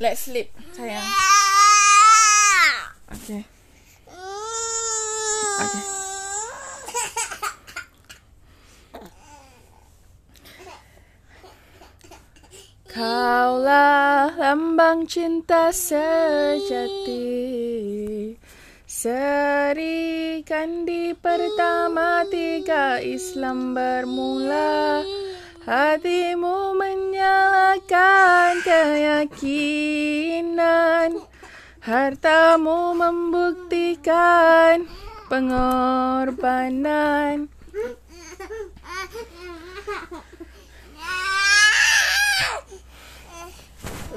Let's sleep, sayang. Okay. Kaulah lambang cinta sejati Serikan di pertama tiga Islam bermula Hatimu menyalakan keyakinan. Hartamu membuktikan pengorbanan.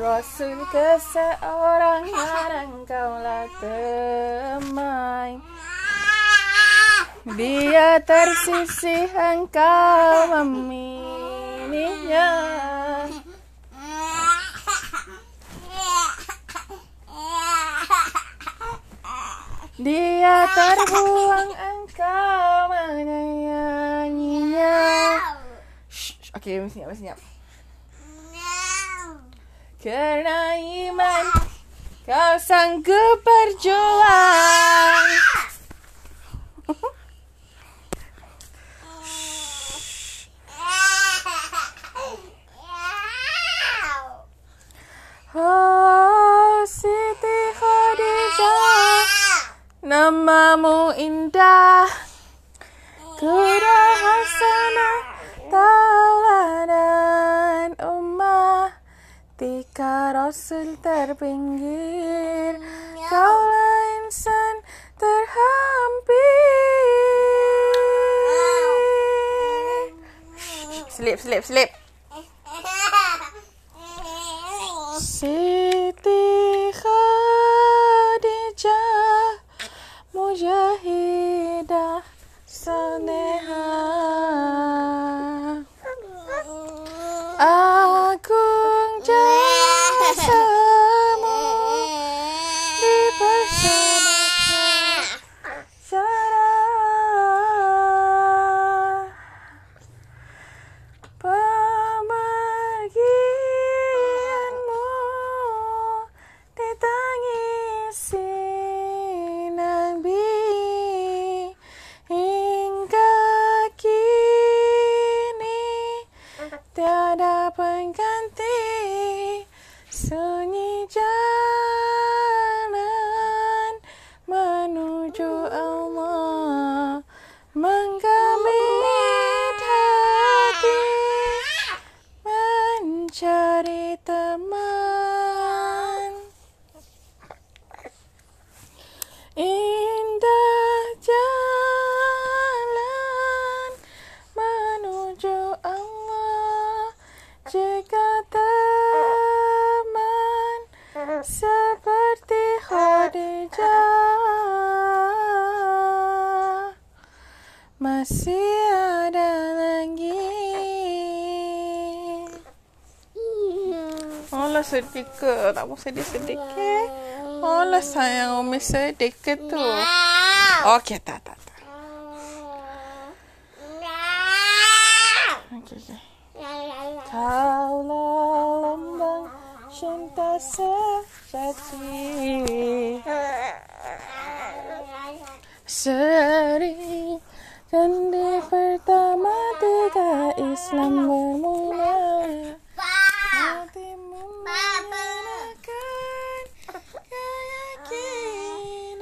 Rasul ke seorang kaulah temai Dia tersisih engkau memilihnya. Dia terbuang engkau menyayanginya. Okey, mesti siap, siap Kerana iman kau sanggup berjuang. Namamu indah. Kuda Hasanah, tauladan ummah. Tika Rasul terpinggir Kaulah insan terhampir Sleep, sleep, sleep Siti Tiada pengganti Sunyi jalan Menuju Allah Menggamit hati Mencari masih ada lagi. Allah sedih ke? Tak mau sedih-sedih ke? Allah sayang Umi sedih ke tu? Okey, tak, tak, tak. Okey, okey. Kaulah lambang cinta sejati Seri dan di pertama tiga Islam bermula